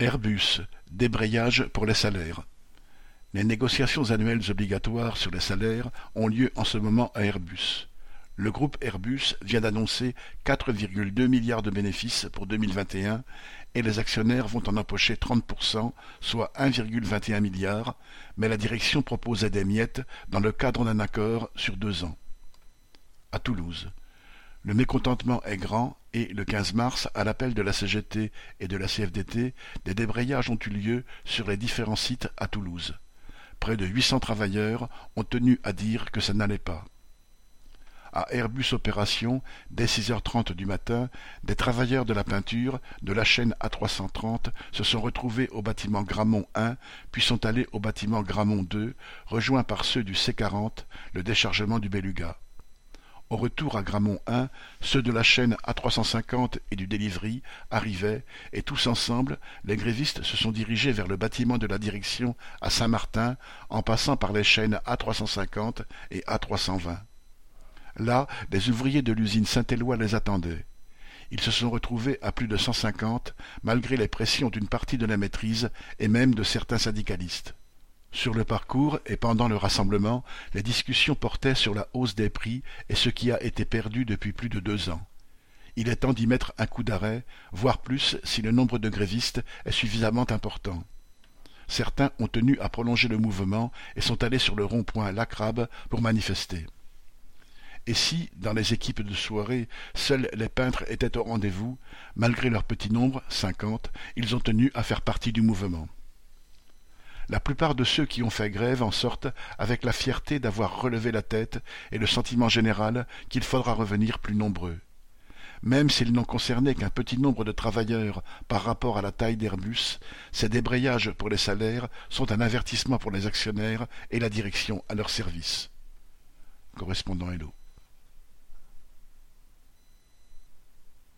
Airbus, débrayage pour les salaires. Les négociations annuelles obligatoires sur les salaires ont lieu en ce moment à Airbus. Le groupe Airbus vient d'annoncer 4,2 milliards de bénéfices pour 2021 et les actionnaires vont en empocher 30%, soit 1,21 milliard, mais la direction proposait des miettes dans le cadre d'un accord sur deux ans. À Toulouse. Le mécontentement est grand et, le 15 mars, à l'appel de la CGT et de la CFDT, des débrayages ont eu lieu sur les différents sites à Toulouse. Près de 800 travailleurs ont tenu à dire que ça n'allait pas. À Airbus Opération, dès 6h30 du matin, des travailleurs de la peinture de la chaîne A330 se sont retrouvés au bâtiment Gramont 1, puis sont allés au bâtiment Gramont 2, rejoints par ceux du C40, le déchargement du Beluga. Au retour à Gramont 1, ceux de la chaîne A350 et du Delivery arrivaient, et tous ensemble, les grévistes se sont dirigés vers le bâtiment de la direction à Saint-Martin, en passant par les chaînes A350 et A320. Là, des ouvriers de l'usine Saint-Éloi les attendaient. Ils se sont retrouvés à plus de cent cinquante, malgré les pressions d'une partie de la maîtrise et même de certains syndicalistes. Sur le parcours et pendant le rassemblement, les discussions portaient sur la hausse des prix et ce qui a été perdu depuis plus de deux ans. Il est temps d'y mettre un coup d'arrêt, voire plus si le nombre de grévistes est suffisamment important. Certains ont tenu à prolonger le mouvement et sont allés sur le rond-point Lacrabe pour manifester. Et si, dans les équipes de soirée, seuls les peintres étaient au rendez-vous, malgré leur petit nombre, cinquante, ils ont tenu à faire partie du mouvement. La plupart de ceux qui ont fait grève en sortent avec la fierté d'avoir relevé la tête et le sentiment général qu'il faudra revenir plus nombreux. Même s'ils n'ont concerné qu'un petit nombre de travailleurs par rapport à la taille d'Airbus, ces débrayages pour les salaires sont un avertissement pour les actionnaires et la direction à leur service. Correspondant Hello.